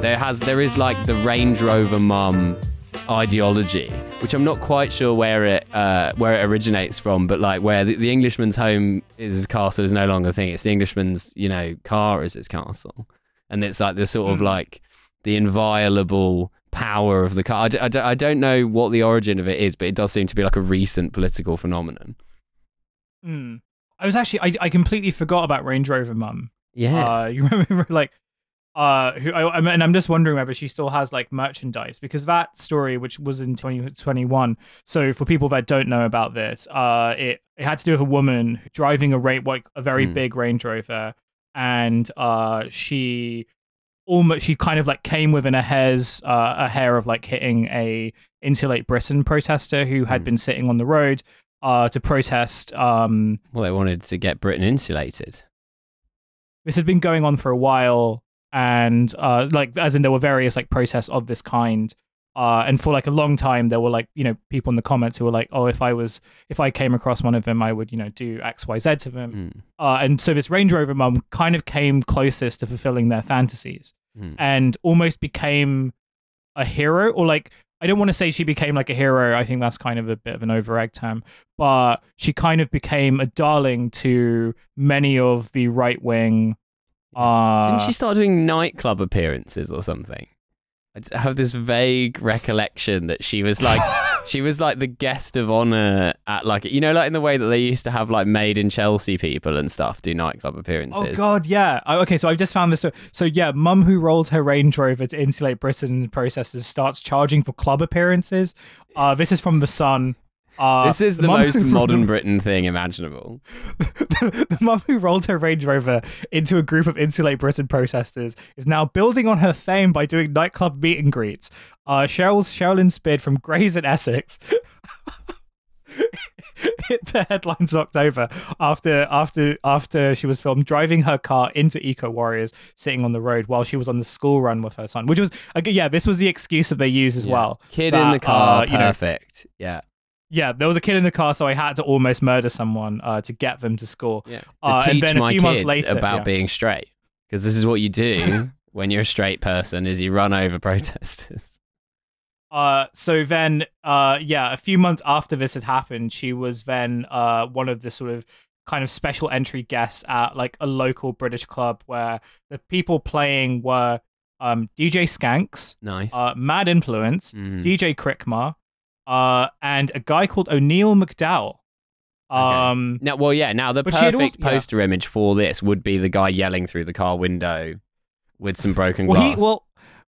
there has there is like the Range Rover mum ideology, which I'm not quite sure where it uh, where it originates from, but like where the, the Englishman's home is his castle is no longer a thing. It's the Englishman's you know car is his castle, and it's like the sort of Mm. like the inviolable power of the car. I, d- I d- I don't know what the origin of it is, but it does seem to be like a recent political phenomenon. Mm. I was actually I, I completely forgot about Range Rover Mum. Yeah. Uh, you remember like uh who I, and I'm just wondering whether she still has like merchandise because that story which was in 2021 so for people that don't know about this uh it it had to do with a woman driving a rate like a very Hmm. big Range Rover and uh she almost she kind of like came within a hair's uh, a hair of like hitting a insulate britain protester who had Hmm. been sitting on the road uh to protest um well, they wanted to get Britain insulated. this had been going on for a while and uh like as in there were various like protests of this kind uh and for like a long time there were like you know people in the comments who were like oh if i was if i came across one of them i would you know do xyz to them Mm. uh and so this range rover mum kind of came closest to fulfilling their fantasies Mm. and almost became a hero or like I don't want to say she became like a hero. I think that's kind of a bit of an over-egg term, but she kind of became a darling to many of the right-wing. Uh, Didn't she start doing nightclub appearances or something? I have this vague recollection that she was like she was like the guest of honor at like you know like in the way that they used to have like made in Chelsea people and stuff do nightclub appearances. Oh God, yeah. Oh, okay, so I've just found this. So, so yeah, mum who rolled her Range Rover to insulate Britain protesters starts charging for club appearances. Uh, this is from the Sun. Uh, This is the mum most modern Britain thing imaginable. the mum who rolled her Range Rover into a group of Insulate Britain protesters is now building on her fame by doing nightclub meet and greets. Uh, Cheryl's Sherilyn Speed from Grays in Essex hit the headlines in October after after after she was filmed driving her car into Eco Warriors sitting on the road while she was on the school run with her son. Which was again, yeah, this was the excuse that they used as Yeah. well. Kid that, in the car, uh, you know, perfect. yeah. Yeah, there was a kid in the car, so I had to almost murder someone uh, to get them to school. Yeah. To Uh, and teach then a my few months kids later- about yeah. being straight. Because this is what you do when you're a straight person is you run over protesters. Uh, so then, uh, yeah, a few months after this had happened, she was then uh one of the sort of kind of special entry guests at like a local British club where the people playing were um DJ Skanks, Nice. uh, Mad Influence, Mhm. DJ Crickmar, uh, and a guy called O'Neill McDowell. Um, Now, well, yeah. Now, the But she had perfect yeah. poster image for this would be the guy yelling through the car window with some broken well, glass. he well.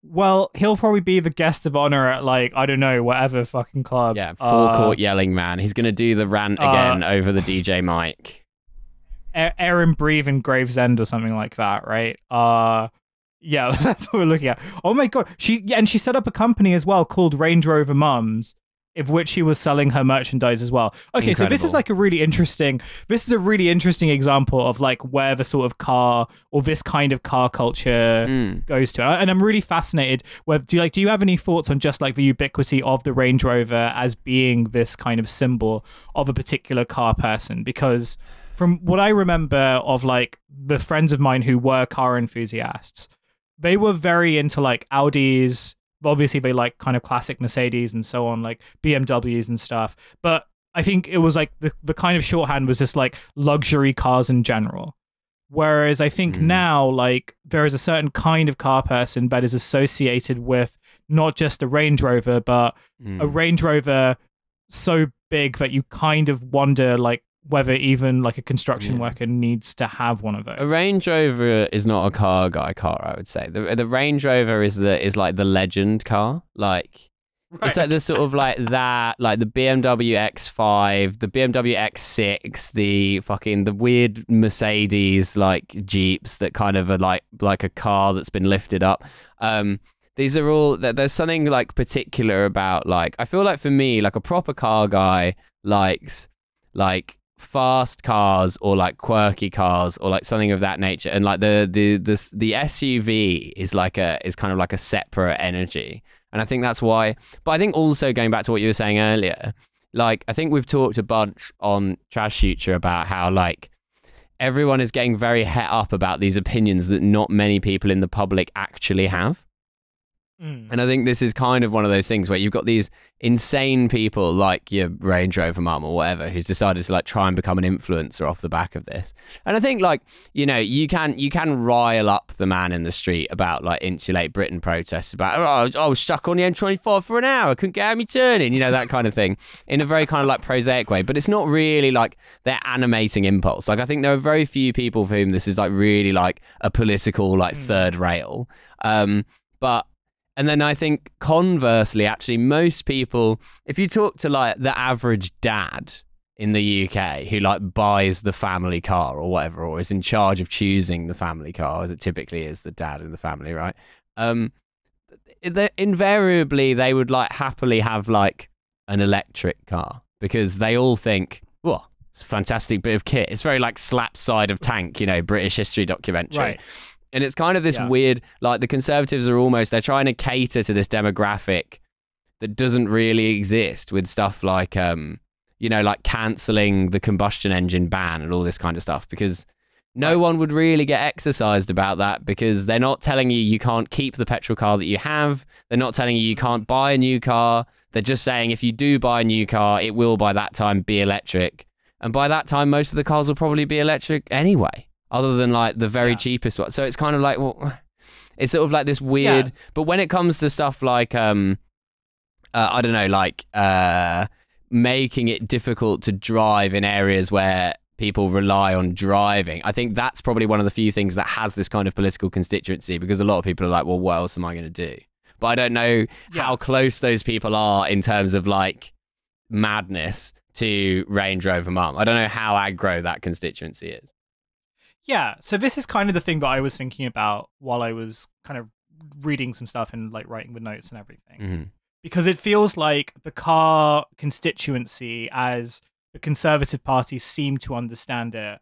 Well, he'll probably be the guest of honor at like I don't know whatever fucking club. yeah, full Uh, court yelling man. He's gonna do the rant uh, again over the DJ mic. Aaron Breve in Gravesend or something like that, right? Uh yeah, that's what we're looking at. Oh my god, she yeah, and she set up a company as well called Range Rover Mums, of which she was selling her merchandise as well. Okay, so this is like a really interesting. This is a really interesting example of like where the sort of car or this kind of car culture Mm. goes to. And I'm really fascinated. Where do you like? Do you have any thoughts on just like the ubiquity of the Range Rover as being this kind of symbol of a particular car person? Because from what I remember of like the friends of mine who were car enthusiasts, they were very into like Audis. Obviously, they like kind of classic Mercedes and so on, like BMWs and stuff. But I think it was like the, the kind of shorthand was just like luxury cars in general. Whereas I think Mm. now, like, there is a certain kind of car person that is associated with not just a Range Rover, but Mm. a Range Rover so big that you kind of wonder, like, whether even like a construction Yeah. worker needs to have one of those. A Range Rover is not a car guy car. I would say the the Range Rover is the is like the legend car. Like it's like the sort of like that, like the BMW X5, the BMW X6, the fucking the weird Mercedes like Jeeps that kind of are like like a car that's been lifted up. Um, these are all there- there's something like particular about like I feel like for me like a proper car guy likes like fast cars or like quirky cars or like something of that nature. And like the the the the SUV is like a is kind of like a separate energy. And I think that's why but I think also going back to what you were saying earlier like I think we've talked a bunch on Trash Future about how like everyone is getting very het up about these opinions that not many people in the public actually have Mm. And I think this is kind of one of those things where you've got these insane people like your Range Rover mum or whatever who's decided to like try and become an influencer off the back of this. And I think like, you know, you can you can rile up the man in the street about like insulate Britain protests about oh, I was stuck on the M25 for an hour, couldn't get out me turning, you know, that kind of thing in a very kind of like prosaic way. But it's not really like their animating impulse. Like I think there are very few people for whom this is like really like a political like Mm. third rail. Um but and then I think conversely, actually, most people, if you talk to like the average dad in the UK who like buys the family car or whatever, or is in charge of choosing the family car, as it typically is the dad in the family, right? Um, invariably they would like happily have like an electric car because they all think, well, it's a fantastic bit of kit. It's very like slap side of tank, you know, British history documentary. Right. And it's kind of this Yeah. weird, like the conservatives are almost, they're trying to cater to this demographic that doesn't really exist with stuff like, um, you know, like cancelling the combustion engine ban and all this kind of stuff because no one would really get exercised about that because they're not telling you you can't keep the petrol car that you have. They're not telling you you can't buy a new car. They're just saying if you do buy a new car, it will by that time be electric. And by that time, most of the cars will probably be electric anyway, other than like the very Yeah. cheapest one. So it's kind of like, well, it's sort of like this weird. Yeah. But when it comes to stuff like, um, uh, I don't know, like uh, making it difficult to drive in areas where people rely on driving, I think that's probably one of the few things that has this kind of political constituency because a lot of people are like, well, what else am I going to do? But I don't know Yeah. how close those people are in terms of like madness to Range Rover Mum. I don't know how aggro that constituency is. Yeah, so this is kind of the thing that I was thinking about while I was kind of reading some stuff and like writing the notes and everything. hmm Because it feels like the car constituency, as the Conservative Party seem to understand it,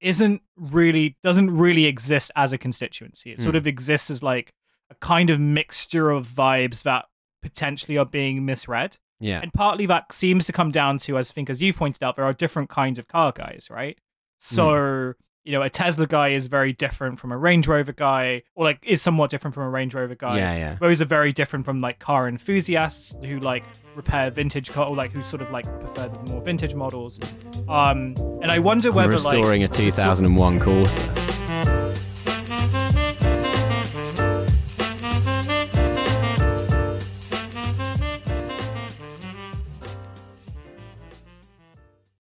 isn't really doesn't really exist as a constituency. It sort Hmm. of exists as like a kind of mixture of vibes that potentially are being misread. Yeah. And partly that seems to come down to, as I think, as you pointed out, there are different kinds of car guys, right? So, you know, a Tesla guy is very different from a Range Rover guy, or like is somewhat different from a Range Rover guy. Yeah, yeah. Those are very different from like car enthusiasts who like repair vintage car, or like who sort of like prefer the more vintage models. Um, and I wonder I'm whether restoring like a 2001 Corsa.